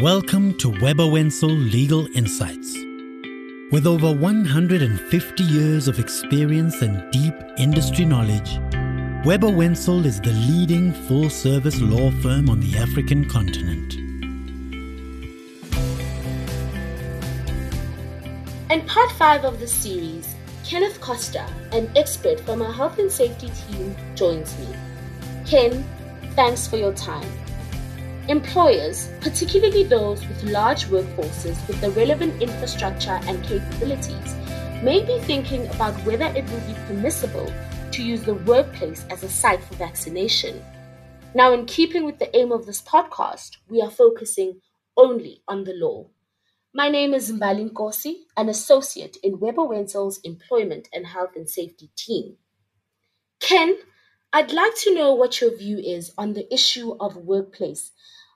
Welcome to Webber Wentzel Legal Insights. With over 150 years of experience and deep industry knowledge, Webber Wentzel is the leading full service law firm on the African continent. In part 5 of the series, Kenneth Costa, an expert from our health and safety team, joins me. Ken, thanks for your time. Employers, particularly those with large workforces with the relevant infrastructure and capabilities, may be thinking about whether it will be permissible to use the workplace as a site for vaccination. Now, in keeping with the aim of this podcast, we are focusing only on the law. My name is Mbali Nkosi, an associate in Webber Wentzel's Employment and Health and Safety team. Ken, I'd like to know what your view is on the issue of workplace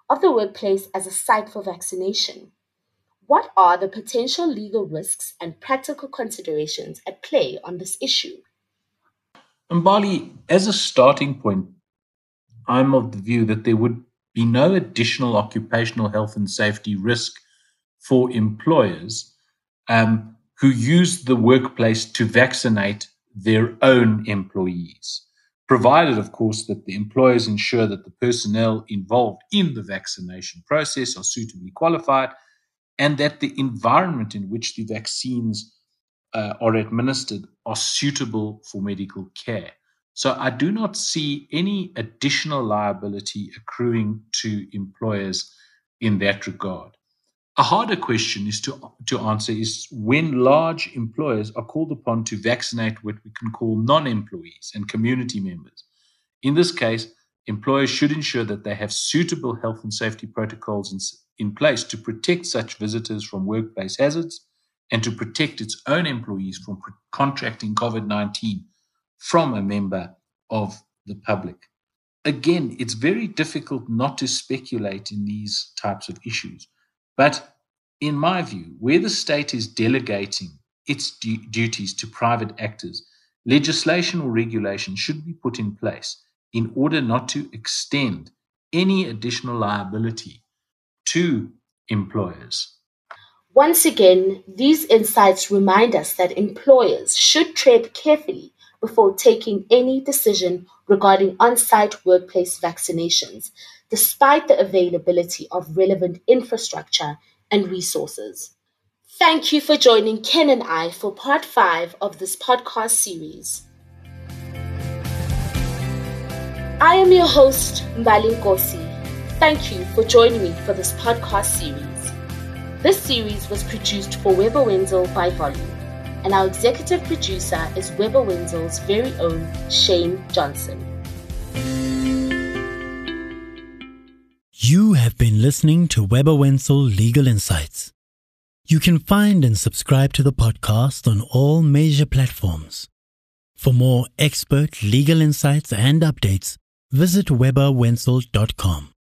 of the workplace as a site for vaccination. What are the potential legal risks and practical considerations at play on this issue? Mbali, as a starting point, I'm of the view that there would be no additional occupational health and safety risk for employers um, who use the workplace to vaccinate their own employees provided, of course, that the employers ensure that the personnel involved in the vaccination process are suitably qualified and that the environment in which the vaccines uh, are administered are suitable for medical care. So I do not see any additional liability accruing to employers in that regard. A harder question is to, to answer is when large employers are called upon to vaccinate what we can call non employees and community members. In this case, employers should ensure that they have suitable health and safety protocols in, in place to protect such visitors from workplace hazards and to protect its own employees from contracting COVID 19 from a member of the public. Again, it's very difficult not to speculate in these types of issues but in my view, where the state is delegating its du- duties to private actors, legislation or regulation should be put in place in order not to extend any additional liability to employers. Once again, these insights remind us that employers should tread carefully before taking any decision regarding on site workplace vaccinations, despite the availability of relevant infrastructure and resources. Thank you for joining Ken and I for part five of this podcast series. I am your host, Mbali Nkosi. Thank you for joining me for this podcast series. This series was produced for Webber Wentzel by Volume, and our executive producer is Webber Wentzel's very own Shane Johnson. You have been listening to Webber Wentzel Legal Insights. You can find and subscribe to the podcast on all major platforms. For more expert legal insights and updates, visit webberwentzel.com.